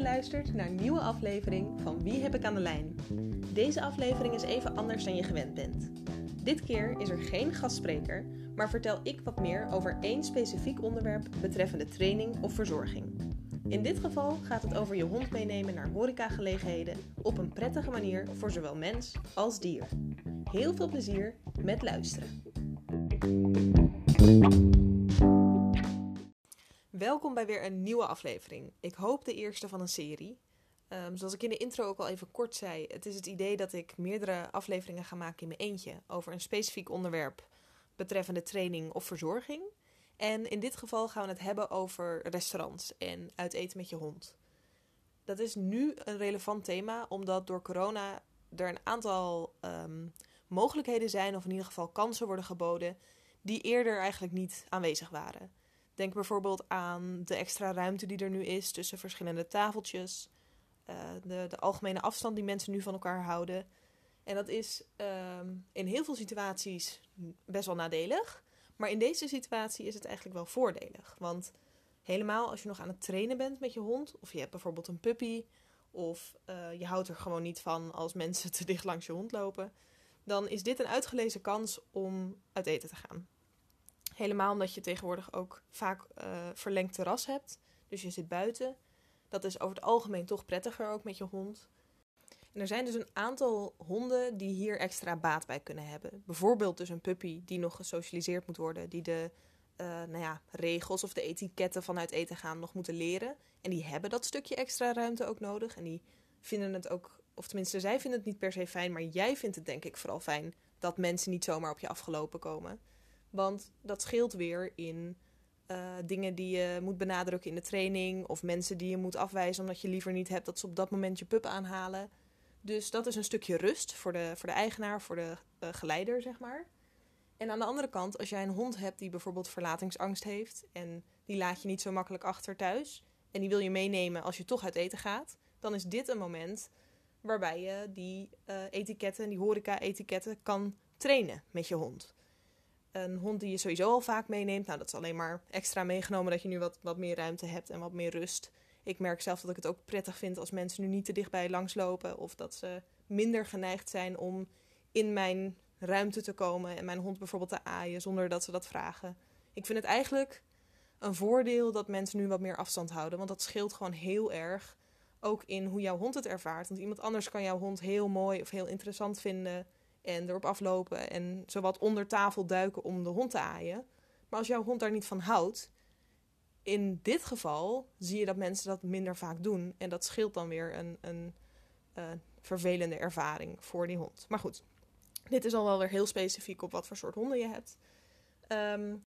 luistert naar een nieuwe aflevering van Wie heb ik aan de lijn? Deze aflevering is even anders dan je gewend bent. Dit keer is er geen gastspreker, maar vertel ik wat meer over één specifiek onderwerp betreffende training of verzorging. In dit geval gaat het over je hond meenemen naar horecagelegenheden op een prettige manier voor zowel mens als dier. Heel veel plezier met luisteren. Welkom bij weer een nieuwe aflevering. Ik hoop de eerste van een serie. Ehm, zoals ik in de intro ook al even kort zei, het is het idee dat ik meerdere afleveringen ga maken in mijn eentje over een specifiek onderwerp betreffende training of verzorging. En in dit geval gaan we het hebben over restaurants en uiteten met je hond. Dat is nu een relevant thema, omdat door corona er een aantal ehm, mogelijkheden zijn, of in ieder geval kansen worden geboden, die eerder eigenlijk niet aanwezig waren. Denk bijvoorbeeld aan de extra ruimte die er nu is tussen verschillende tafeltjes. Uh, de, de, algemene afstand die mensen nu van elkaar houden. En dat is um, in heel veel situaties best wel nadelig. Maar in deze situatie is het eigenlijk wel voordelig. Want helemaal als je nog aan het trainen bent met je hond, of je hebt bijvoorbeeld een puppy, of uh, je houdt er gewoon niet van als mensen te dicht langs je hond lopen, dan is dit een uitgelezen kans om uit eten te gaan. Helemaal omdat je tegenwoordig ook vaak uh, verlengd terras hebt. Dus je zit buiten. Dat is over het algemeen toch prettiger ook met je hond. En er zijn dus een aantal honden die hier extra baat bij kunnen hebben. Bijvoorbeeld dus een puppy die nog gesocialiseerd moet worden. Die de uh, nou ja, regels of de etiketten vanuit eten gaan nog moeten leren. En die hebben dat stukje extra ruimte ook nodig. En die vinden het ook, of tenminste zij vinden het niet per se fijn. Maar jij vindt het denk ik vooral fijn dat mensen niet zomaar op je afgelopen komen. Want dat scheelt weer in uh, dingen die je moet benadrukken in de training. Of mensen die je moet afwijzen omdat je liever niet hebt dat ze op dat moment je pup aanhalen. Dus dat is een stukje rust voor de, voor de eigenaar, voor de uh, geleider, zeg maar. En aan de andere kant, als jij een hond hebt die bijvoorbeeld verlatingsangst heeft. En die laat je niet zo makkelijk achter thuis. En die wil je meenemen als je toch uit eten gaat. Dan is dit een moment waarbij je die uh, etiketten, die horeca-etiketten kan trainen met je hond een hond die je sowieso al vaak meeneemt. Nou, dat is alleen maar extra meegenomen dat je nu wat, wat meer ruimte hebt en wat meer rust. Ik merk zelf dat ik het ook prettig vind als mensen nu niet te dichtbij langslopen. Of dat ze minder geneigd zijn om in mijn ruimte te komen en mijn hond bijvoorbeeld te aaien zonder dat ze dat vragen. Ik vind het eigenlijk een voordeel dat mensen nu wat meer afstand houden. Want dat scheelt gewoon heel erg. Ook in hoe jouw hond het ervaart. Want iemand anders kan jouw hond heel mooi of heel interessant vinden en erop aflopen en zowat onder tafel duiken om de hond te aaien. Maar als jouw hond daar niet van houdt, in dit geval zie je dat mensen dat minder vaak doen. En dat scheelt dan weer een, een uh, vervelende ervaring voor die hond. Maar goed, dit is al wel weer heel specifiek op wat voor soort honden je hebt. Um,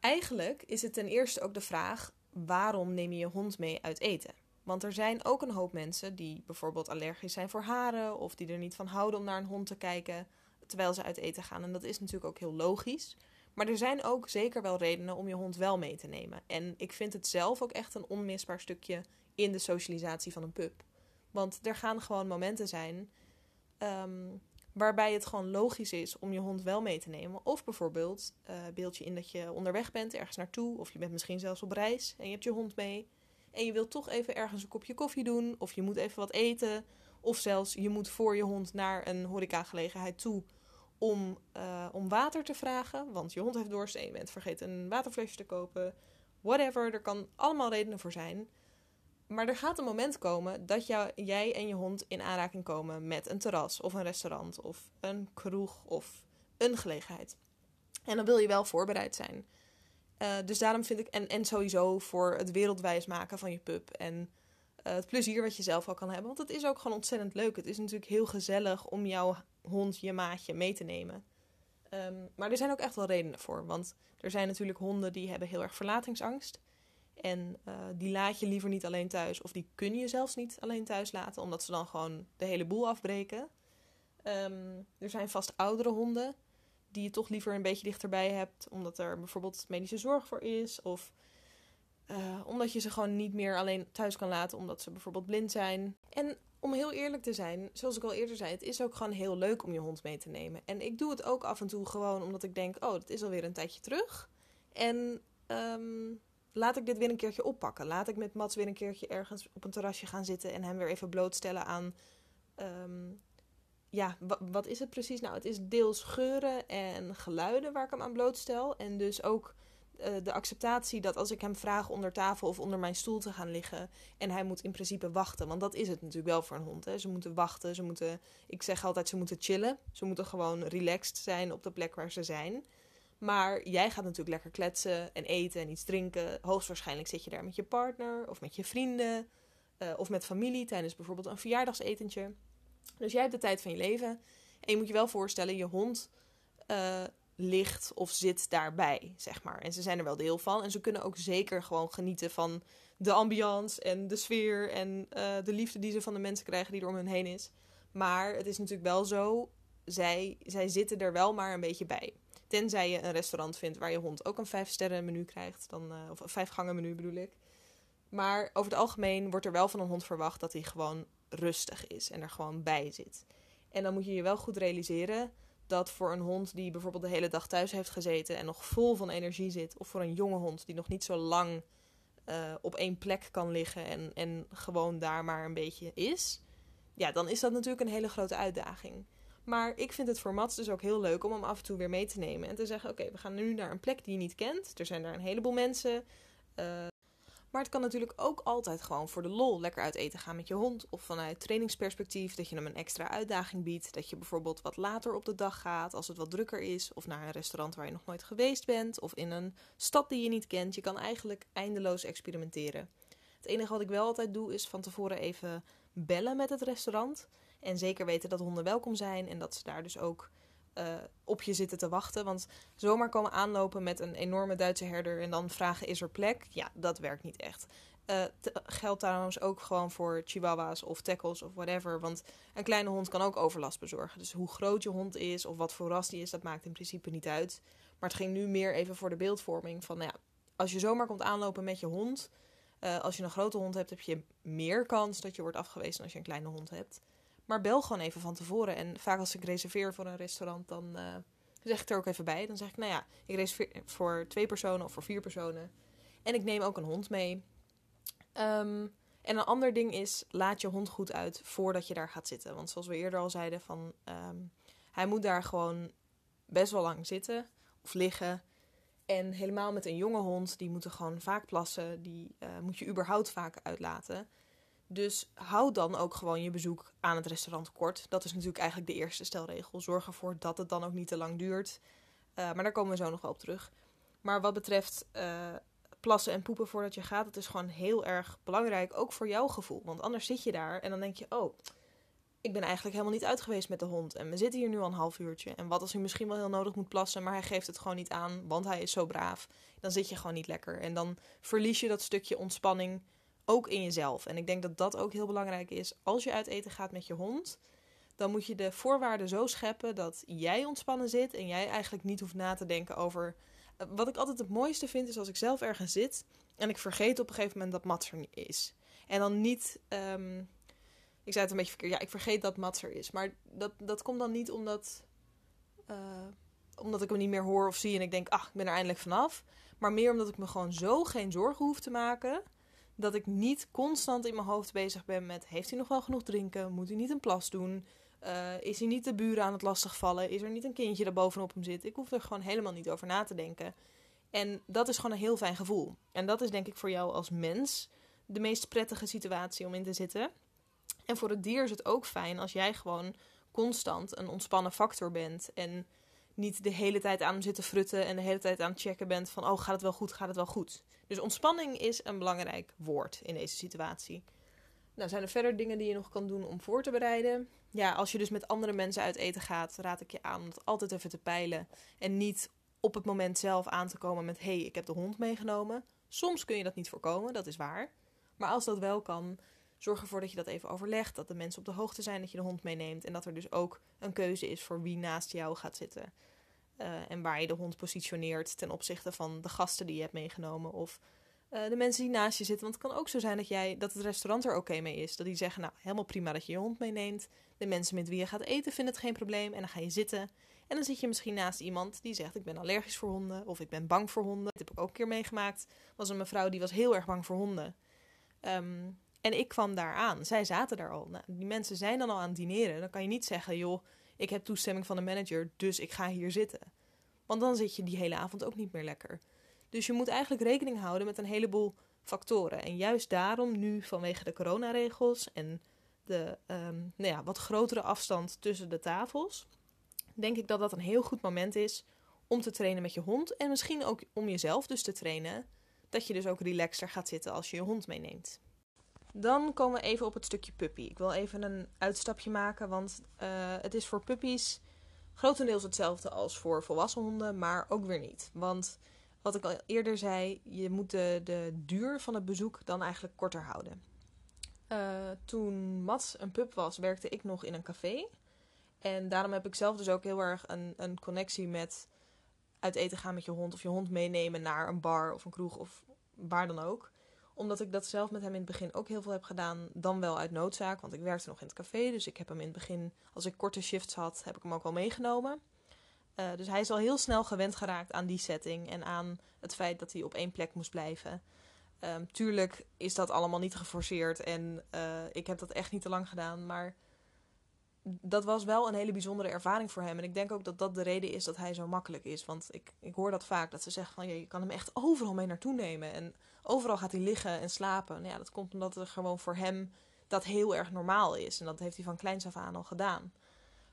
eigenlijk is het ten eerste ook de vraag: waarom neem je je hond mee uit eten? Want er zijn ook een hoop mensen die bijvoorbeeld allergisch zijn voor haren of die er niet van houden om naar een hond te kijken terwijl ze uit eten gaan. En dat is natuurlijk ook heel logisch. Maar er zijn ook zeker wel redenen om je hond wel mee te nemen. En ik vind het zelf ook echt een onmisbaar stukje in de socialisatie van een pup. Want er gaan gewoon momenten zijn um, waarbij het gewoon logisch is om je hond wel mee te nemen. Of bijvoorbeeld uh, beeld je in dat je onderweg bent ergens naartoe, of je bent misschien zelfs op reis en je hebt je hond mee en je wilt toch even ergens een kopje koffie doen, of je moet even wat eten, of zelfs je moet voor je hond naar een horecagelegenheid toe om, uh, om water te vragen, want je hond heeft dorst en je bent vergeten een waterflesje te kopen. Whatever, er kan allemaal redenen voor zijn. Maar er gaat een moment komen dat jij en je hond in aanraking komen met een terras of een restaurant of een kroeg of een gelegenheid. En dan wil je wel voorbereid zijn. Uh, dus daarom vind ik, en, en sowieso voor het wereldwijs maken van je pub en uh, het plezier wat je zelf al kan hebben. Want het is ook gewoon ontzettend leuk. Het is natuurlijk heel gezellig om jouw hond, je maatje mee te nemen. Um, maar er zijn ook echt wel redenen voor. Want er zijn natuurlijk honden die hebben heel erg verlatingsangst. En uh, die laat je liever niet alleen thuis. Of die kun je zelfs niet alleen thuis laten. Omdat ze dan gewoon de hele boel afbreken. Um, er zijn vast oudere honden die je toch liever een beetje dichterbij hebt, omdat er bijvoorbeeld medische zorg voor is, of uh, omdat je ze gewoon niet meer alleen thuis kan laten, omdat ze bijvoorbeeld blind zijn. En om heel eerlijk te zijn, zoals ik al eerder zei, het is ook gewoon heel leuk om je hond mee te nemen. En ik doe het ook af en toe gewoon omdat ik denk, oh, het is alweer een tijdje terug. En um, laat ik dit weer een keertje oppakken. Laat ik met Mats weer een keertje ergens op een terrasje gaan zitten en hem weer even blootstellen aan. ehm, ja, wa- wat is het precies? Nou, het is deels geuren en geluiden waar ik hem aan blootstel. En dus ook eh, de acceptatie dat als ik hem vraag onder tafel of onder mijn stoel te gaan liggen. en hij moet in principe wachten. Want dat is het natuurlijk wel voor een hond. Hè? Ze moeten wachten, ze moeten. Ik zeg altijd, ze moeten chillen. Ze moeten gewoon relaxed zijn op de plek waar ze zijn. Maar jij gaat natuurlijk lekker kletsen en eten en iets drinken. Hoogstwaarschijnlijk zit je daar met je partner of met je vrienden. eh, of met familie tijdens bijvoorbeeld een verjaardagsetentje. Dus jij hebt de tijd van je leven. En je moet je wel voorstellen, je hond eh, ligt of zit daarbij, zeg maar. En ze zijn er wel deel van. En ze kunnen ook zeker gewoon genieten van de ambiance en de sfeer en eh, de liefde die ze van de mensen krijgen die er om hen heen is. Maar het is natuurlijk wel zo, zij, zij zitten er wel maar een beetje bij. Tenzij je een restaurant vindt waar je hond ook een vijf sterren menu krijgt. Dan, eh, of een vijf gangen menu bedoel ik. Maar over het algemeen wordt er wel van een hond verwacht dat hij gewoon rustig is en er gewoon bij zit. En dan moet je je wel goed realiseren dat voor een hond die bijvoorbeeld de hele dag thuis heeft gezeten en nog vol van energie zit, of voor een jonge hond die nog niet zo lang eh, op één plek kan liggen en, en gewoon daar maar een beetje is, ja, dan is dat natuurlijk een hele grote uitdaging. Maar ik vind het voor Mats dus ook heel leuk om hem af en toe weer mee te nemen en te zeggen: Oké, we gaan nu naar een plek die je niet kent. Er zijn daar een heleboel mensen. eh, maar het kan natuurlijk ook altijd gewoon voor de lol lekker uit eten gaan met je hond. Of vanuit trainingsperspectief dat je hem een extra uitdaging biedt. Dat je bijvoorbeeld wat later op de dag gaat als het wat drukker is. Of naar een restaurant waar je nog nooit geweest bent. Of in een stad die je niet kent. Je kan eigenlijk eindeloos experimenteren. Het enige wat ik wel altijd doe is van tevoren even bellen met het restaurant. En zeker weten dat honden welkom zijn. En dat ze daar dus ook eh, op je zitten te wachten. Want zomaar komen aanlopen met een enorme Duitse herder en dan vragen is er plek? Ja, dat werkt niet echt. T- geldt trouwens ook gewoon voor chihuahuas of tackles of whatever. Want een kleine hond kan ook overlast bezorgen. Dus hoe groot je hond is of wat voor ras die is, dat maakt in principe niet uit. Maar het ging nu meer even voor de beeldvorming van, nou ja, als je zomaar komt aanlopen met je hond. eh, als je een grote hond hebt, heb je meer kans dat je wordt afgewezen dan als je een kleine hond hebt. Maar bel gewoon even van tevoren. En vaak als ik reserveer voor een restaurant, dan eh, zeg ik er ook even bij. Dan zeg ik, nou ja, ik reserveer voor twee personen of voor vier personen. En ik neem ook een hond mee. Ehm, en een ander ding is, laat je hond goed uit voordat je daar gaat zitten. Want zoals we eerder al zeiden, van, ehm, hij moet daar gewoon best wel lang zitten of liggen. En helemaal met een jonge hond, die moeten gewoon vaak plassen. Die eh, moet je überhaupt vaak uitlaten. Dus hou dan ook gewoon je bezoek aan het restaurant kort. Dat is natuurlijk eigenlijk de eerste stelregel. Zorg ervoor dat het dan ook niet te lang duurt. Uh, maar daar komen we zo nog wel op terug. Maar wat betreft uh, plassen en poepen voordat je gaat, dat is gewoon heel erg belangrijk. Ook voor jouw gevoel. Want anders zit je daar en dan denk je: oh, ik ben eigenlijk helemaal niet uit geweest met de hond. En we zitten hier nu al een half uurtje. En wat als hij misschien wel heel nodig moet plassen, maar hij geeft het gewoon niet aan, want hij is zo braaf. Dan zit je gewoon niet lekker. En dan verlies je dat stukje ontspanning ook in jezelf. En ik denk dat dat ook heel belangrijk is. Als je uit eten gaat met je hond, dan moet je de voorwaarden zo scheppen dat jij ontspannen zit en jij eigenlijk niet hoeft na te denken over. Wat ik altijd het mooiste vind is als ik zelf ergens zit en ik vergeet op een gegeven moment dat Mats er is. En dan niet. Um, ik zei het een beetje verkeerd. Ja, ik vergeet dat Mats er is. Maar dat, dat komt dan niet omdat. Uh, omdat ik hem niet meer hoor of zie en ik denk, ach, ik ben er eindelijk vanaf. Maar meer omdat ik me gewoon zo geen zorgen hoef te maken dat ik niet constant in mijn hoofd bezig ben met: heeft hij nog wel genoeg drinken? Moet hij niet een plas doen? Uh, is hij niet de buren aan het lastigvallen? Is er niet een kindje dat bovenop hem zit? Ik hoef er gewoon helemaal niet over na te denken. En dat is gewoon een heel fijn gevoel. En dat is denk ik voor jou als mens de meest prettige situatie om in te zitten. En voor het dier is het ook fijn als jij gewoon constant een ontspannen factor bent. En niet de hele tijd aan hem zit te frutten en de hele tijd aan het checken bent van oh, gaat het wel goed, gaat het wel goed. Dus ontspanning is een belangrijk woord in deze situatie. Nou, zijn er verder dingen die je nog kan doen om voor te bereiden? Ja, als je dus met andere mensen uit eten gaat, raad ik je aan om het altijd even te peilen. En niet op het moment zelf aan te komen met: hé, hey, ik heb de hond meegenomen. Soms kun je dat niet voorkomen, dat is waar. Maar als dat wel kan, zorg ervoor dat je dat even overlegt. Dat de mensen op de hoogte zijn dat je de hond meeneemt. En dat er dus ook een keuze is voor wie naast jou gaat zitten. Uh, en waar je de hond positioneert ten opzichte van de gasten die je hebt meegenomen. Of uh, de mensen die naast je zitten. Want het kan ook zo zijn dat, jij, dat het restaurant er oké mee is. Dat die zeggen, nou, helemaal prima dat je je hond meeneemt. De mensen met wie je gaat eten vinden het geen probleem. En dan ga je zitten. En dan zit je misschien naast iemand die zegt: Ik ben allergisch voor honden of ik ben bang voor honden. Dat heb ik ook een keer meegemaakt. was een mevrouw die was heel erg bang voor honden. Ehm, en ik kwam daar aan. Zij zaten daar al. Nou, die mensen zijn dan al aan het dineren. Dan kan je niet zeggen: Joh, ik heb toestemming van de manager, dus ik ga hier zitten. Want dan zit je die hele avond ook niet meer lekker. Dus je moet eigenlijk rekening houden met een heleboel factoren. En juist daarom nu vanwege de coronaregels en de um, nou ja, wat grotere afstand tussen de tafels, denk ik dat dat een heel goed moment is om te trainen met je hond. En misschien ook om jezelf dus te trainen. Dat je dus ook relaxter gaat zitten als je je hond meeneemt. Dan komen we even op het stukje puppy. Ik wil even een uitstapje maken, want uh, het is voor puppies grotendeels hetzelfde als voor volwassen honden, maar ook weer niet. Want wat ik al eerder zei, je moet de, duur van het bezoek dan eigenlijk korter houden. Uh, toen Mats een pup was, werkte ik nog in een café. En daarom heb ik zelf dus ook heel erg een, een connectie met uit eten gaan met je hond. Of je hond meenemen naar een bar of een kroeg of waar dan ook. Omdat ik dat zelf met hem in het begin ook heel veel heb gedaan. Dan wel uit noodzaak, want ik werkte nog in het café. Dus ik heb hem in het begin, als ik korte shifts had, heb ik hem ook wel meegenomen. Uh, dus hij is al heel snel gewend geraakt aan die setting en aan het feit dat hij op één plek moest blijven. Um, tuurlijk is dat allemaal niet geforceerd en uh, ik heb dat echt niet te lang gedaan, maar dat was wel een hele bijzondere ervaring voor hem. En ik denk ook dat dat de reden is dat hij zo makkelijk is. Want ik, ik hoor dat vaak, dat ze zeggen van... je kan hem echt overal mee naartoe nemen. En overal gaat hij liggen en slapen. Nou ja, dat komt omdat er gewoon voor hem dat heel erg normaal is. En dat heeft hij van kleins af aan al gedaan.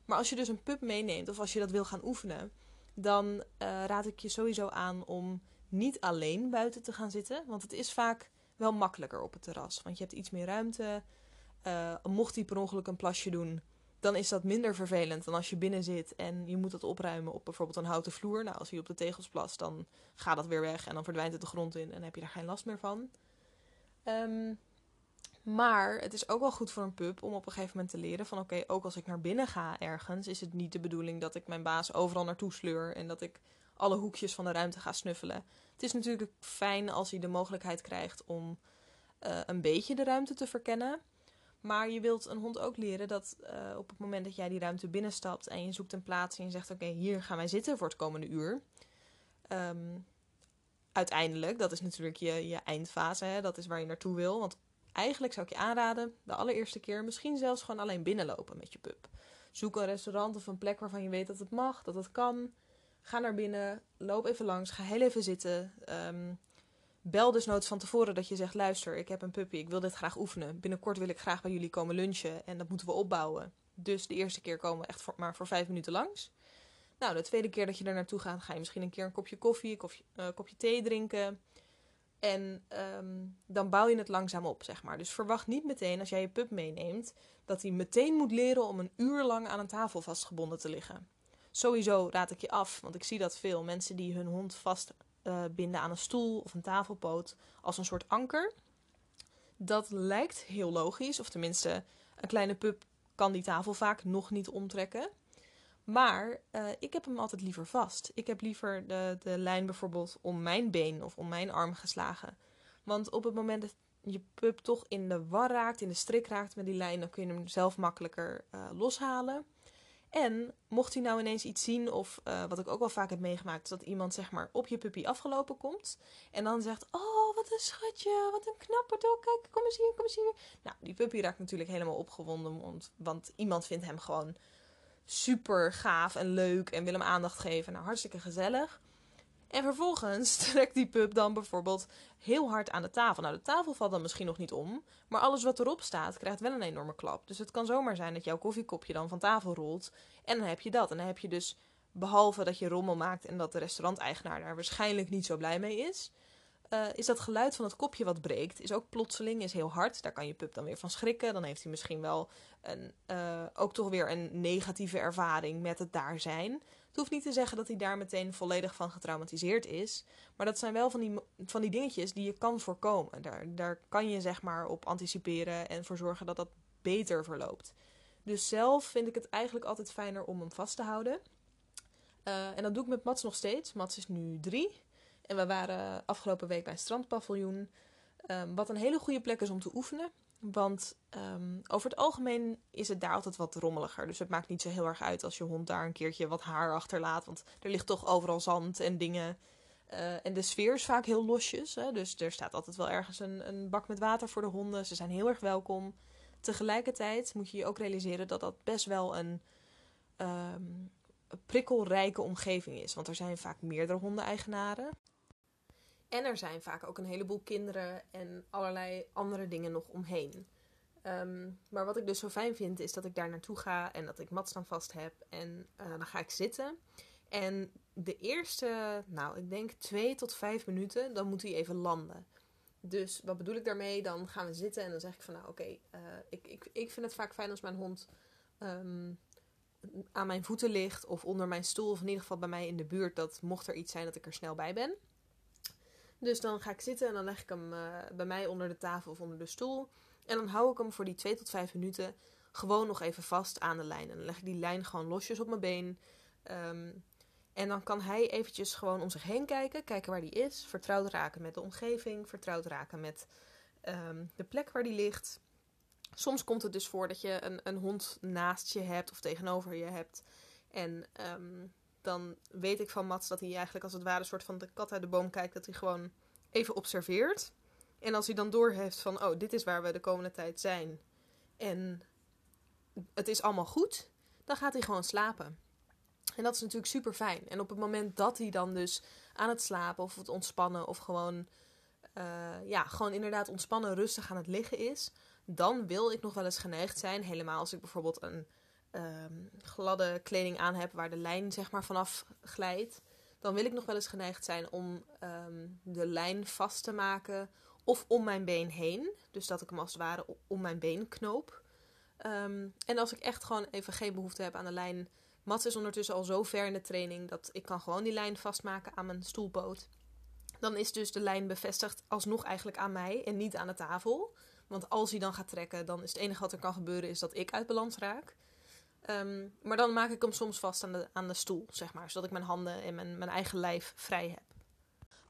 Maar als je dus een pup meeneemt of als je dat wil gaan oefenen... dan uh, raad ik je sowieso aan om niet alleen buiten te gaan zitten. Want het is vaak wel makkelijker op het terras. Want je hebt iets meer ruimte. Uh, mocht hij per ongeluk een plasje doen dan is dat minder vervelend dan als je binnen zit en je moet dat opruimen op bijvoorbeeld een houten vloer. Nou, als hij op de tegels plast, dan gaat dat weer weg en dan verdwijnt het de grond in en heb je daar geen last meer van. Um, maar het is ook wel goed voor een pup om op een gegeven moment te leren van oké, ook als ik naar binnen ga ergens, is het niet de bedoeling dat ik mijn baas overal naartoe sleur en dat ik alle hoekjes van de ruimte ga snuffelen. Het is natuurlijk fijn als hij de mogelijkheid krijgt om uh, een beetje de ruimte te verkennen. Maar je wilt een hond ook leren dat uh, op het moment dat jij die ruimte binnenstapt en je zoekt een plaats en je zegt: Oké, hier gaan wij zitten voor het komende uur. Um, uiteindelijk, dat is natuurlijk je, je eindfase, hè? dat is waar je naartoe wil. Want eigenlijk zou ik je aanraden, de allereerste keer misschien zelfs gewoon alleen binnenlopen met je pup. Zoek een restaurant of een plek waarvan je weet dat het mag, dat het kan. Ga naar binnen, loop even langs, ga heel even zitten. Um, Bel dus nooit van tevoren dat je zegt: luister, ik heb een puppy, ik wil dit graag oefenen. Binnenkort wil ik graag bij jullie komen lunchen en dat moeten we opbouwen. Dus de eerste keer komen we echt voor, maar voor vijf minuten langs. Nou, de tweede keer dat je er naartoe gaat, ga je misschien een keer een kopje koffie, een kopje, uh, kopje thee drinken. En um, dan bouw je het langzaam op, zeg maar. Dus verwacht niet meteen als jij je pup meeneemt dat hij meteen moet leren om een uur lang aan een tafel vastgebonden te liggen. Sowieso raad ik je af, want ik zie dat veel mensen die hun hond vast uh, binden aan een stoel of een tafelpoot als een soort anker. Dat lijkt heel logisch, of tenminste, een kleine pup kan die tafel vaak nog niet omtrekken. Maar uh, ik heb hem altijd liever vast. Ik heb liever de, de lijn bijvoorbeeld om mijn been of om mijn arm geslagen. Want op het moment dat je pup toch in de war raakt, in de strik raakt met die lijn, dan kun je hem zelf makkelijker uh, loshalen. En mocht hij nou ineens iets zien, of uh, wat ik ook wel vaak heb meegemaakt, dat iemand zeg maar op je puppy afgelopen komt. En dan zegt: Oh, wat een schatje, wat een knapperd. Oh, kijk, kom eens hier, kom eens hier. Nou, die puppy raakt natuurlijk helemaal opgewonden, want, want iemand vindt hem gewoon super gaaf en leuk en wil hem aandacht geven. Nou, hartstikke gezellig. En vervolgens trekt die pup dan bijvoorbeeld heel hard aan de tafel. Nou, de tafel valt dan misschien nog niet om, maar alles wat erop staat krijgt wel een enorme klap. Dus het kan zomaar zijn dat jouw koffiekopje dan van tafel rolt en dan heb je dat. En dan heb je dus, behalve dat je rommel maakt en dat de restauranteigenaar daar waarschijnlijk niet zo blij mee is, uh, is dat geluid van het kopje wat breekt, is ook plotseling, is heel hard. Daar kan je pup dan weer van schrikken. Dan heeft hij misschien wel een, uh, ook toch weer een negatieve ervaring met het daar zijn. Het hoeft niet te zeggen dat hij daar meteen volledig van getraumatiseerd is. Maar dat zijn wel van die, van die dingetjes die je kan voorkomen. Daar, daar kan je zeg maar op anticiperen en voor zorgen dat dat beter verloopt. Dus zelf vind ik het eigenlijk altijd fijner om hem vast te houden. Uh, en dat doe ik met Mats nog steeds. Mats is nu drie. En we waren afgelopen week bij een strandpaviljoen. Um, wat een hele goede plek is om te oefenen. Want ehm, over het algemeen is het daar altijd wat rommeliger. Dus het maakt niet zo heel erg uit als je hond daar een keertje wat haar achterlaat. Want er ligt toch overal zand en dingen. Uh, en de sfeer is vaak heel losjes. Hè? Dus er staat altijd wel ergens een, een bak met water voor de honden. Ze zijn heel erg welkom. Tegelijkertijd moet je je ook realiseren dat dat best wel een um, prikkelrijke omgeving is. Want er zijn vaak meerdere hondeneigenaren. En er zijn vaak ook een heleboel kinderen en allerlei andere dingen nog omheen. Ehm, maar wat ik dus zo fijn vind, is dat ik daar naartoe ga en dat ik Mats dan vast heb. En uh, dan ga ik zitten. En de eerste, nou, ik denk twee tot vijf minuten, dan moet hij even landen. Dus wat bedoel ik daarmee? Dan gaan we zitten en dan zeg ik van, nou, oké, uh, ik, ik, ik vind het vaak fijn als mijn hond um, aan mijn voeten ligt of onder mijn stoel, of in ieder geval bij mij in de buurt, dat mocht er iets zijn dat ik er snel bij ben. Dus dan ga ik zitten en dan leg ik hem uh, bij mij onder de tafel of onder de stoel. En dan hou ik hem voor die 2 tot 5 minuten gewoon nog even vast aan de lijn. En dan leg ik die lijn gewoon losjes op mijn been. Um, en dan kan hij eventjes gewoon om zich heen kijken, kijken waar die is. Vertrouwd raken met de omgeving, vertrouwd raken met um, de plek waar die ligt. Soms komt het dus voor dat je een, een hond naast je hebt of tegenover je hebt. En um, dan weet ik van Mats dat hij eigenlijk als het ware een soort van de kat uit de boom kijkt. Dat hij gewoon even observeert. En als hij dan doorheeft van, oh, dit is waar we de komende tijd zijn. En het is allemaal goed. Dan gaat hij gewoon slapen. En dat is natuurlijk super fijn. En op het moment dat hij dan dus aan het slapen of het ontspannen of gewoon, uh, ja, gewoon inderdaad ontspannen, rustig aan het liggen is, dan wil ik nog wel eens geneigd zijn, helemaal als ik bijvoorbeeld een um, gladde kleding aan heb waar de lijn zeg maar vanaf glijdt, dan wil ik nog wel eens geneigd zijn om um, de lijn vast te maken of om mijn been heen. Dus dat ik hem als het ware om mijn been knoop. Um, en als ik echt gewoon even geen behoefte heb aan de lijn. Mats is ondertussen al zo ver in de training dat ik kan gewoon die lijn vastmaken aan mijn stoelpoot. Dan is dus de lijn bevestigd alsnog eigenlijk aan mij en niet aan de tafel. Want als hij dan gaat trekken, dan is het enige wat er kan gebeuren is dat ik uit balans raak. Um, maar dan maak ik hem soms vast aan de, aan de stoel, zeg maar. Zodat ik mijn handen en mijn, mijn eigen lijf vrij heb.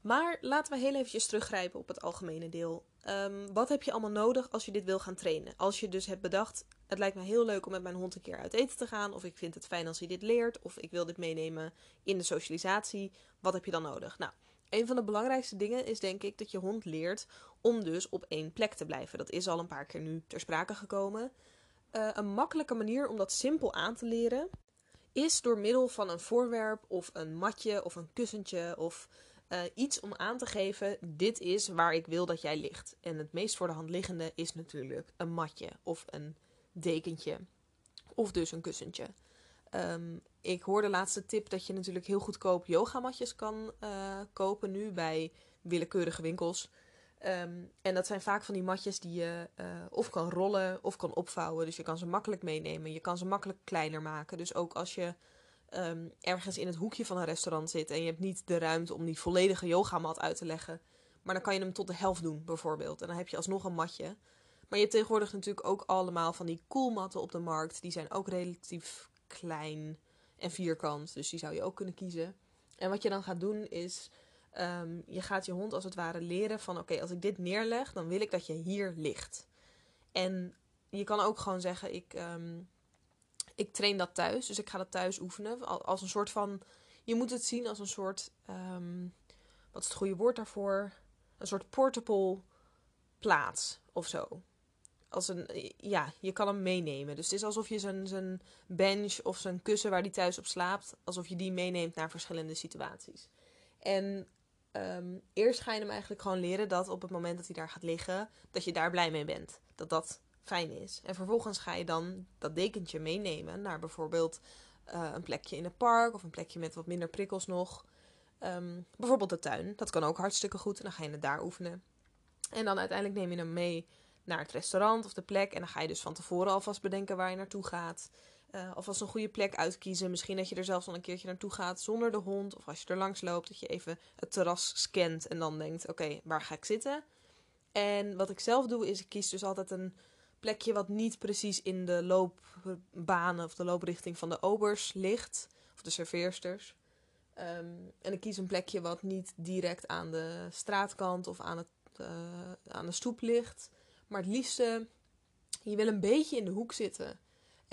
Maar laten we heel eventjes teruggrijpen op het algemene deel. Um, wat heb je allemaal nodig als je dit wil gaan trainen? Als je dus hebt bedacht, het lijkt me heel leuk om met mijn hond een keer uit eten te gaan. Of ik vind het fijn als hij dit leert. Of ik wil dit meenemen in de socialisatie. Wat heb je dan nodig? Nou, een van de belangrijkste dingen is denk ik dat je hond leert om dus op één plek te blijven. Dat is al een paar keer nu ter sprake gekomen. Uh, een makkelijke manier om dat simpel aan te leren is door middel van een voorwerp of een matje of een kussentje of uh, iets om aan te geven: dit is waar ik wil dat jij ligt. En het meest voor de hand liggende is natuurlijk een matje of een dekentje of dus een kussentje. Um, ik hoorde de laatste tip dat je natuurlijk heel goedkoop yogamatjes kan uh, kopen nu bij willekeurige winkels. Um, en dat zijn vaak van die matjes die je uh, of kan rollen of kan opvouwen. Dus je kan ze makkelijk meenemen. Je kan ze makkelijk kleiner maken. Dus ook als je um, ergens in het hoekje van een restaurant zit en je hebt niet de ruimte om die volledige yogamat uit te leggen. Maar dan kan je hem tot de helft doen, bijvoorbeeld. En dan heb je alsnog een matje. Maar je hebt tegenwoordig natuurlijk ook allemaal van die koelmatten op de markt. Die zijn ook relatief klein en vierkant. Dus die zou je ook kunnen kiezen. En wat je dan gaat doen is Um, je gaat je hond als het ware leren van oké, als ik dit neerleg, dan wil ik dat je hier ligt. En je kan ook gewoon zeggen, ik, um, ik train dat thuis. Dus ik ga dat thuis oefenen. Als een soort van, je moet het zien als een soort, um, wat is het goede woord daarvoor? Een soort portable plaats of zo. Als een, ja, je kan hem meenemen. Dus het is alsof je zijn, zijn bench of zijn kussen waar hij thuis op slaapt, alsof je die meeneemt naar verschillende situaties. En um, eerst ga je hem eigenlijk gewoon leren dat op het moment dat hij daar gaat liggen, dat je daar blij mee bent. Dat dat fijn is. En vervolgens ga je dan dat dekentje meenemen naar bijvoorbeeld uh, een plekje in het park of een plekje met wat minder prikkels nog. Um, bijvoorbeeld de tuin. Dat kan ook hartstikke goed. En dan ga je het daar oefenen. En dan uiteindelijk neem je hem mee naar het restaurant of de plek. En dan ga je dus van tevoren alvast bedenken waar je naartoe gaat. Uh, alvast een goede plek uitkiezen. Misschien dat je er zelfs al een keertje naartoe gaat zonder de hond. Of als je er langs loopt, dat je even het terras scant en dan denkt: oké, waar ga ik zitten? En wat ik zelf doe, is ik kies dus altijd een plekje wat niet precies in de loopbanen of de looprichting van de obers ligt. Of de serveersters. Um, en ik kies een plekje wat niet direct aan de straatkant of aan, het, uh, aan de stoep ligt. Maar het liefste Je wil een beetje in de hoek zitten.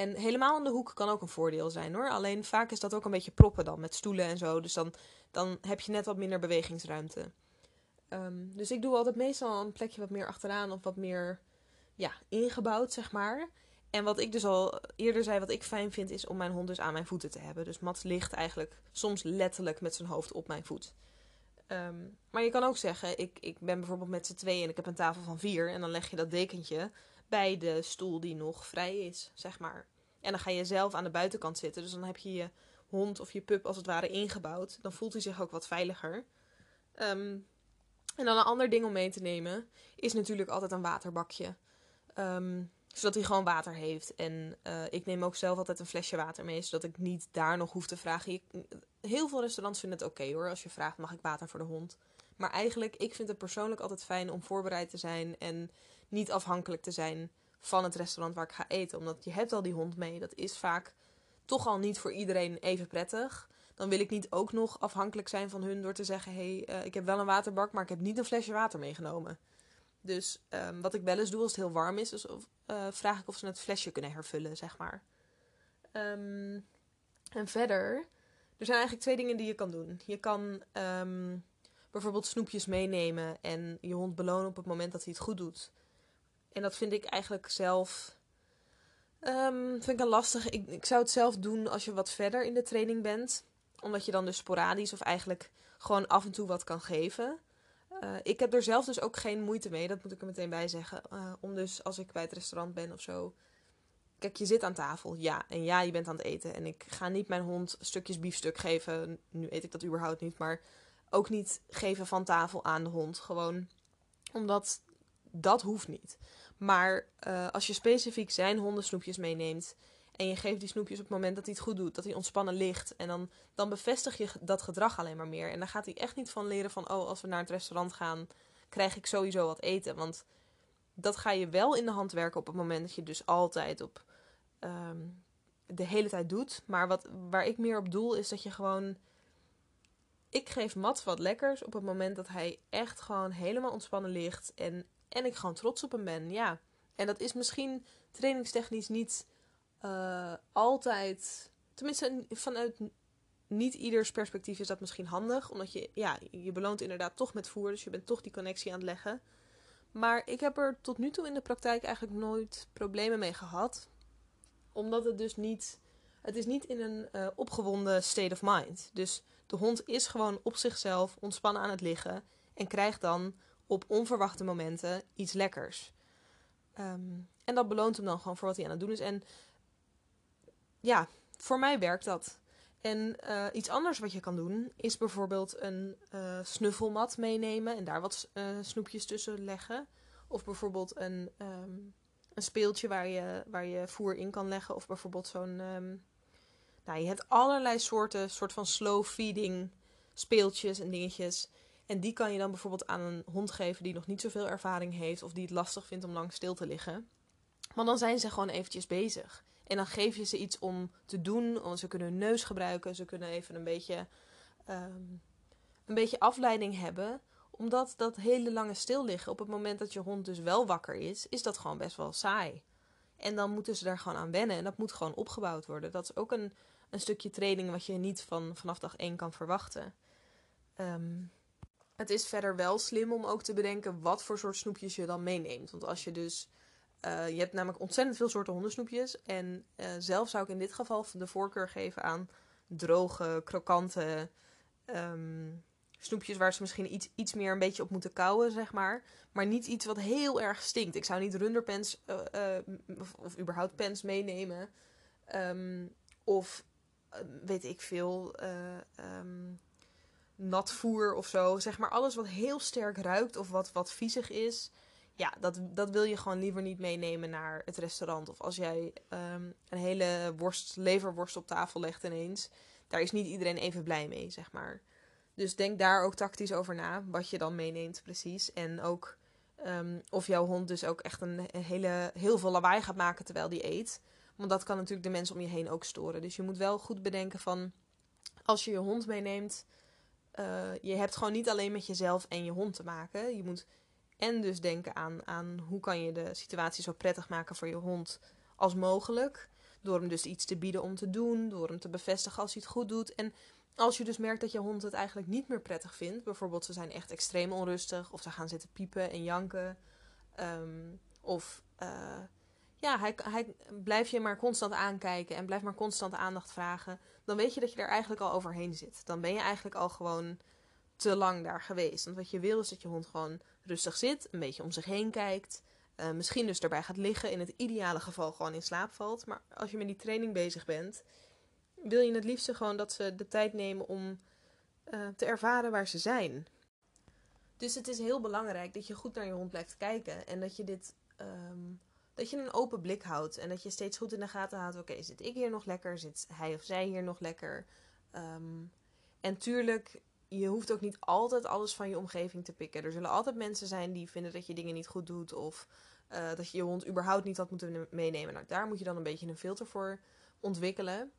En helemaal in de hoek kan ook een voordeel zijn hoor. Alleen vaak is dat ook een beetje proppen dan met stoelen en zo. Dus dan, dan heb je net wat minder bewegingsruimte. Ehm, dus ik doe altijd meestal een plekje wat meer achteraan of wat meer ja, ingebouwd, zeg maar. En wat ik dus al eerder zei, wat ik fijn vind, is om mijn hond dus aan mijn voeten te hebben. Dus Mats ligt eigenlijk soms letterlijk met zijn hoofd op mijn voet. Ehm, maar je kan ook zeggen, ik, ik ben bijvoorbeeld met z'n tweeën en ik heb een tafel van vier. En dan leg je dat dekentje bij de stoel die nog vrij is, zeg maar. En dan ga je zelf aan de buitenkant zitten. Dus dan heb je je hond of je pup als het ware ingebouwd. Dan voelt hij zich ook wat veiliger. Ehm, en dan een ander ding om mee te nemen is natuurlijk altijd een waterbakje. Um, zodat hij gewoon water heeft. En uh, ik neem ook zelf altijd een flesje water mee, zodat ik niet daar nog hoef te vragen. heel veel restaurants vinden het oké hoor, als je vraagt mag ik water voor de hond. Maar eigenlijk, ik vind het persoonlijk altijd fijn om voorbereid te zijn en niet afhankelijk te zijn van het restaurant waar ik ga eten. Omdat je hebt al die hond mee. Dat is vaak toch al niet voor iedereen even prettig. Dan wil ik niet ook nog afhankelijk zijn van hun door te zeggen: hé, hey, uh, ik heb wel een waterbak, maar ik heb niet een flesje water meegenomen. Dus um, wat ik wel eens doe als het heel warm is, is of, uh, vraag ik of ze het flesje kunnen hervullen, zeg maar. Um, en verder, er zijn eigenlijk twee dingen die je kan doen. Je kan um, bijvoorbeeld snoepjes meenemen en je hond belonen op het moment dat hij het goed doet. En dat vind ik eigenlijk zelf. Um, vind ik een lastig. Ik, ik zou het zelf doen als je wat verder in de training bent. Omdat je dan dus sporadisch of eigenlijk gewoon af en toe wat kan geven. Uh, ik heb er zelf dus ook geen moeite mee, dat moet ik er meteen bij zeggen. Uh, om dus als ik bij het restaurant ben of zo. Kijk, je zit aan tafel, ja. En ja, je bent aan het eten. En ik ga niet mijn hond stukjes biefstuk geven. Nu eet ik dat überhaupt niet. Maar ook niet geven van tafel aan de hond. Gewoon omdat dat hoeft niet. Maar uh, als je specifiek zijn hondensnoepjes meeneemt. En je geeft die snoepjes op het moment dat hij het goed doet. Dat hij ontspannen ligt. En dan, dan bevestig je dat gedrag alleen maar meer. En dan gaat hij echt niet van leren van... Oh, als we naar het restaurant gaan, krijg ik sowieso wat eten. Want dat ga je wel in de hand werken op het moment dat je dus altijd op... Um, de hele tijd doet. Maar wat, waar ik meer op doel is dat je gewoon... Ik geef Mats wat lekkers op het moment dat hij echt gewoon helemaal ontspannen ligt. En, en ik gewoon trots op hem ben, ja. En dat is misschien trainingstechnisch niet uh, altijd, tenminste vanuit niet ieders perspectief is dat misschien handig, omdat je, ja, je beloont inderdaad toch met voer, dus je bent toch die connectie aan het leggen. Maar ik heb er tot nu toe in de praktijk eigenlijk nooit problemen mee gehad, omdat het dus niet, het is niet in een uh, opgewonden state of mind. Dus de hond is gewoon op zichzelf ontspannen aan het liggen en krijgt dan op onverwachte momenten iets lekkers. Um, en dat beloont hem dan gewoon voor wat hij aan het doen is. En ja, voor mij werkt dat. En uh, iets anders wat je kan doen is bijvoorbeeld een uh, snuffelmat meenemen en daar wat uh, snoepjes tussen leggen. Of bijvoorbeeld een, um, een speeltje waar je, waar je voer in kan leggen. Of bijvoorbeeld zo'n. Um, nou, je hebt allerlei soorten soort van slow feeding speeltjes en dingetjes. En die kan je dan bijvoorbeeld aan een hond geven die nog niet zoveel ervaring heeft. Of die het lastig vindt om lang stil te liggen. Want dan zijn ze gewoon eventjes bezig. En dan geef je ze iets om te doen. Want ze kunnen hun neus gebruiken. Ze kunnen even een beetje, um, een beetje afleiding hebben. Omdat dat hele lange stil liggen. Op het moment dat je hond dus wel wakker is, is dat gewoon best wel saai. En dan moeten ze daar gewoon aan wennen. En dat moet gewoon opgebouwd worden. Dat is ook een, een stukje training wat je niet van, vanaf dag 1 kan verwachten. Um, het is verder wel slim om ook te bedenken wat voor soort snoepjes je dan meeneemt. Want als je dus uh, je hebt namelijk ontzettend veel soorten hondensnoepjes. En uh, zelf zou ik in dit geval de voorkeur geven aan droge, krokante um, snoepjes waar ze misschien iets, iets meer een beetje op moeten kouwen, zeg maar. Maar niet iets wat heel erg stinkt. Ik zou niet runderpens uh, of, überhaupt pens meenemen. Um, of weet ik veel, um, nat voer of zo. Zeg maar alles wat heel sterk ruikt of wat, wat viezig is ja, dat, dat wil je gewoon liever niet meenemen naar het restaurant. Of als jij um, een hele worst, leverworst op tafel legt ineens. Daar is niet iedereen even blij mee, zeg maar. Dus denk daar ook tactisch over na, wat je dan meeneemt precies. En ook um, of jouw hond dus ook echt een, hele, heel veel lawaai gaat maken terwijl die eet. Want dat kan natuurlijk de mensen om je heen ook storen. Dus je moet wel goed bedenken van, als je je hond meeneemt... Uh, je hebt gewoon niet alleen met jezelf en je hond te maken. Je moet En dus denken aan, aan hoe kan je de situatie zo prettig maken voor je hond als mogelijk. Door hem dus iets te bieden om te doen, door hem te bevestigen als hij het goed doet. En als je dus merkt dat je hond het eigenlijk niet meer prettig vindt, bijvoorbeeld ze zijn echt extreem onrustig of ze gaan zitten piepen en janken, ehm, of uh, ja, hij, hij blijf je maar constant aankijken en blijf maar constant aandacht vragen, dan weet je dat je er eigenlijk al overheen zit. Dan ben je eigenlijk al gewoon te lang daar geweest. Want wat je wil is dat je hond gewoon rustig zit, een beetje om zich heen kijkt. Uh, misschien dus daarbij gaat liggen, in het ideale geval gewoon in slaap valt. Maar als je met die training bezig bent, wil je het liefste gewoon dat ze de tijd nemen om uh, te ervaren waar ze zijn. Dus het is heel belangrijk dat je goed naar je hond blijft kijken en dat je dit. Um, dat je een open blik houdt en dat je steeds goed in de gaten houdt. Oké, zit ik hier nog lekker? Zit hij of zij hier nog lekker? Um, en tuurlijk, je hoeft ook niet altijd alles van je omgeving te pikken. Er zullen altijd mensen zijn die vinden dat je dingen niet goed doet of uh, dat je je hond überhaupt niet had moeten meenemen. Nou, daar moet je dan een beetje een filter voor ontwikkelen.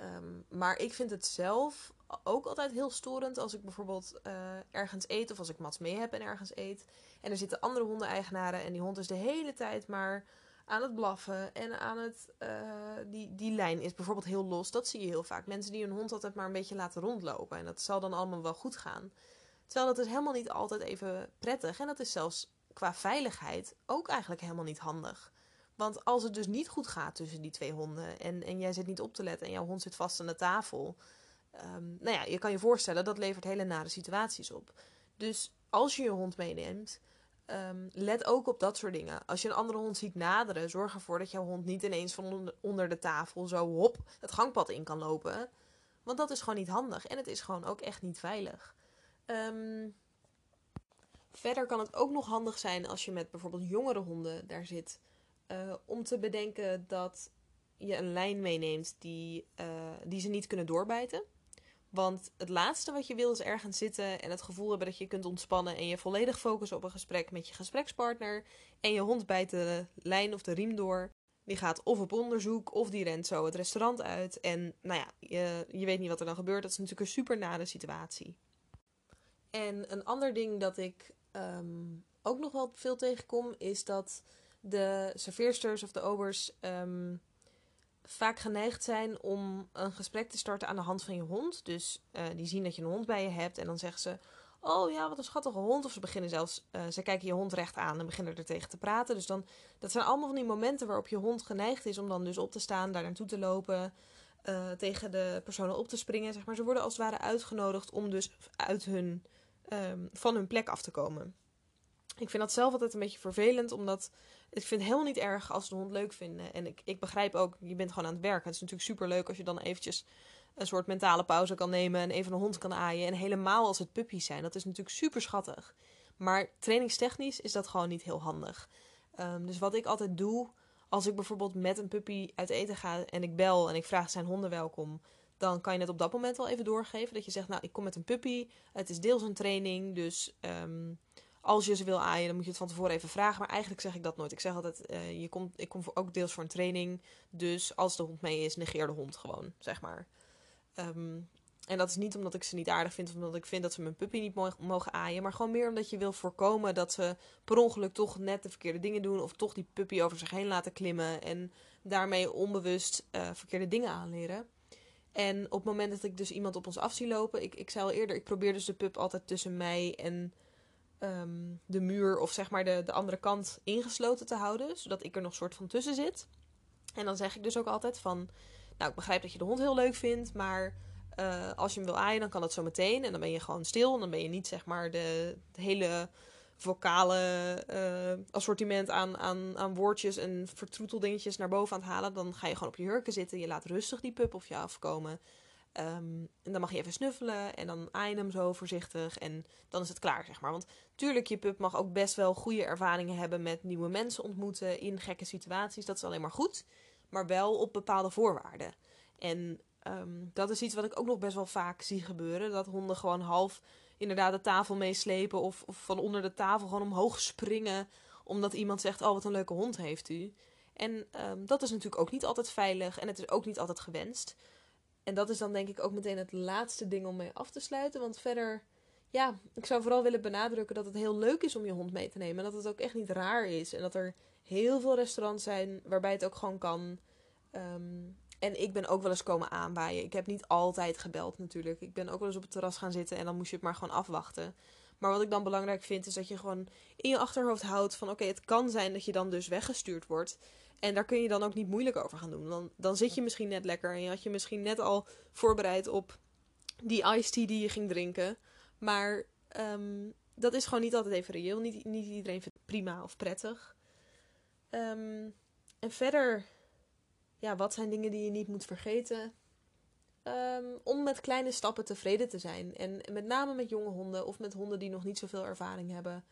Um, maar ik vind het zelf ook altijd heel storend als ik bijvoorbeeld uh, ergens eet of als ik Mats mee heb en ergens eet. En er zitten andere hondeneigenaren en die hond is de hele tijd maar aan het blaffen en aan het. Uh, die, die lijn is bijvoorbeeld heel los. Dat zie je heel vaak. Mensen die hun hond altijd maar een beetje laten rondlopen. En dat zal dan allemaal wel goed gaan. Terwijl dat is helemaal niet altijd even prettig. En dat is zelfs qua veiligheid ook eigenlijk helemaal niet handig. Want als het dus niet goed gaat tussen die twee honden en, en jij zit niet op te letten en jouw hond zit vast aan de tafel. Um, nou ja, je kan je voorstellen, dat levert hele nare situaties op. Dus als je je hond meeneemt, um, let ook op dat soort dingen. Als je een andere hond ziet naderen, zorg ervoor dat jouw hond niet ineens van onder de tafel zo hop het gangpad in kan lopen. Want dat is gewoon niet handig en het is gewoon ook echt niet veilig. Um, verder kan het ook nog handig zijn als je met bijvoorbeeld jongere honden daar zit. Uh, om te bedenken dat je een lijn meeneemt die, uh, die ze niet kunnen doorbijten. Want het laatste wat je wil is ergens zitten en het gevoel hebben dat je kunt ontspannen en je volledig focussen op een gesprek met je gesprekspartner. En je hond bijt de lijn of de riem door. Die gaat of op onderzoek of die rent zo het restaurant uit. En nou ja, je, je weet niet wat er dan gebeurt. Dat is natuurlijk een super nare situatie. En een ander ding dat ik um, ook nog wel veel tegenkom is dat de serveersters of de obers um, vaak geneigd zijn om een gesprek te starten aan de hand van je hond. Dus uh, die zien dat je een hond bij je hebt en dan zeggen ze: Oh ja, wat een schattige hond. Of ze beginnen zelfs, uh, ze kijken je hond recht aan en beginnen er tegen te praten. Dus dan, dat zijn allemaal van die momenten waarop je hond geneigd is om dan dus op te staan, daar naartoe te lopen, uh, tegen de personen op te springen. Zeg maar. Ze worden als het ware uitgenodigd om dus uit hun, um, van hun plek af te komen. Ik vind dat zelf altijd een beetje vervelend, omdat ik vind het helemaal niet erg als de hond leuk vinden. En ik, ik begrijp ook, je bent gewoon aan het werken. Het is natuurlijk super leuk als je dan eventjes een soort mentale pauze kan nemen en even een hond kan aaien. En helemaal als het puppies zijn. Dat is natuurlijk super schattig. Maar trainingstechnisch is dat gewoon niet heel handig. Um, dus wat ik altijd doe, als ik bijvoorbeeld met een puppy uit eten ga en ik bel en ik vraag zijn honden welkom, dan kan je het op dat moment wel even doorgeven. Dat je zegt, nou, ik kom met een puppy. Het is deels een training, dus um, als je ze wil aaien, dan moet je het van tevoren even vragen. Maar eigenlijk zeg ik dat nooit. Ik zeg altijd, uh, je komt, ik kom ook deels voor een training. Dus als de hond mee is, negeer de hond gewoon, zeg maar. Um, en dat is niet omdat ik ze niet aardig vind of omdat ik vind dat ze mijn puppy niet mogen aaien. Maar gewoon meer omdat je wil voorkomen dat ze per ongeluk toch net de verkeerde dingen doen. Of toch die puppy over zich heen laten klimmen. En daarmee onbewust uh, verkeerde dingen aanleren. En op het moment dat ik dus iemand op ons af zie lopen. Ik, ik zei al eerder, ik probeer dus de pup altijd tussen mij en um, de muur of zeg maar de, de andere kant ingesloten te houden. Zodat ik er nog soort van tussen zit. En dan zeg ik dus ook altijd van... Nou, ik begrijp dat je de hond heel leuk vindt, maar... Uh, als je hem wil aaien, dan kan dat zo meteen. En dan ben je gewoon stil. En dan ben je niet zeg maar de, hele vocale uh, assortiment aan, aan, aan woordjes en vertroeteldingetjes naar boven aan het halen. Dan ga je gewoon op je hurken zitten. Je laat rustig die pup op je afkomen. Um, en dan mag je even snuffelen en dan aai hem zo voorzichtig en dan is het klaar, zeg maar. Want tuurlijk, je pup mag ook best wel goede ervaringen hebben met nieuwe mensen ontmoeten in gekke situaties. Dat is alleen maar goed, maar wel op bepaalde voorwaarden. En um, dat is iets wat ik ook nog best wel vaak zie gebeuren. Dat honden gewoon half inderdaad de tafel meeslepen of, of van onder de tafel gewoon omhoog springen. Omdat iemand zegt, oh wat een leuke hond heeft u. En um, dat is natuurlijk ook niet altijd veilig en het is ook niet altijd gewenst. En dat is dan denk ik ook meteen het laatste ding om mee af te sluiten. Want verder, ja, ik zou vooral willen benadrukken dat het heel leuk is om je hond mee te nemen. En dat het ook echt niet raar is. En dat er heel veel restaurants zijn waarbij het ook gewoon kan. Ehm, en ik ben ook wel eens komen aanwaaien. Ik heb niet altijd gebeld natuurlijk. Ik ben ook wel eens op het terras gaan zitten en dan moest je het maar gewoon afwachten. Maar wat ik dan belangrijk vind is dat je gewoon in je achterhoofd houdt van oké, het kan zijn dat je dan dus weggestuurd wordt. En daar kun je dan ook niet moeilijk over gaan doen. Dan, dan zit je misschien net lekker en je had je misschien net al voorbereid op die iced tea die je ging drinken. Maar ehm, dat is gewoon niet altijd even reëel. Niet, niet iedereen vindt het prima of prettig. Ehm, en verder, ja, wat zijn dingen die je niet moet vergeten? Ehm, om met kleine stappen tevreden te zijn. En met name met jonge honden of met honden die nog niet zoveel ervaring hebben.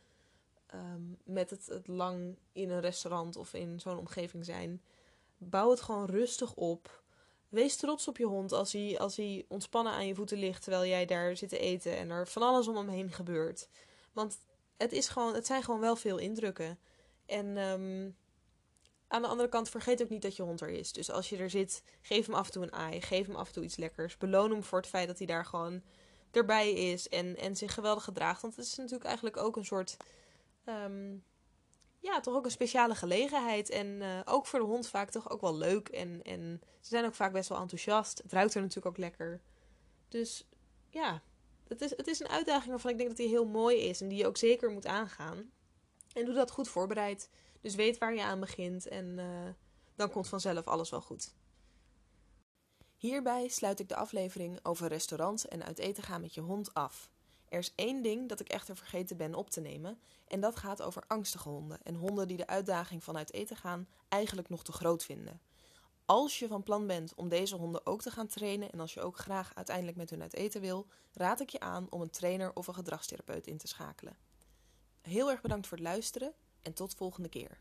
met het, het lang in een restaurant of in zo'n omgeving zijn. Bouw het gewoon rustig op. Wees trots op je hond als hij, als hij ontspannen aan je voeten ligt terwijl jij daar zit te eten en er van alles om hem heen gebeurt. Want het, is gewoon, het zijn gewoon wel veel indrukken. En um, aan de andere kant, vergeet ook niet dat je hond er is. Dus als je er zit, geef hem af en toe een aai. Geef hem af en toe iets lekkers. Beloon hem voor het feit dat hij daar gewoon erbij is en, en zich geweldig gedraagt. Want het is natuurlijk eigenlijk ook een soort um, ja, toch ook een speciale gelegenheid. En uh, ook voor de hond vaak toch ook wel leuk. En, en ze zijn ook vaak best wel enthousiast. Het ruikt er natuurlijk ook lekker. Dus ja, het is, het is een uitdaging waarvan ik denk dat die heel mooi is. En die je ook zeker moet aangaan. En doe dat goed voorbereid. Dus weet waar je aan begint. En uh, dan komt vanzelf alles wel goed. Hierbij sluit ik de aflevering over restaurants en uit eten gaan met je hond af. Er is één ding dat ik echter vergeten ben op te nemen, en dat gaat over angstige honden en honden die de uitdaging vanuit eten gaan eigenlijk nog te groot vinden. Als je van plan bent om deze honden ook te gaan trainen en als je ook graag uiteindelijk met hun uit eten wil, raad ik je aan om een trainer of een gedragstherapeut in te schakelen. Heel erg bedankt voor het luisteren en tot volgende keer.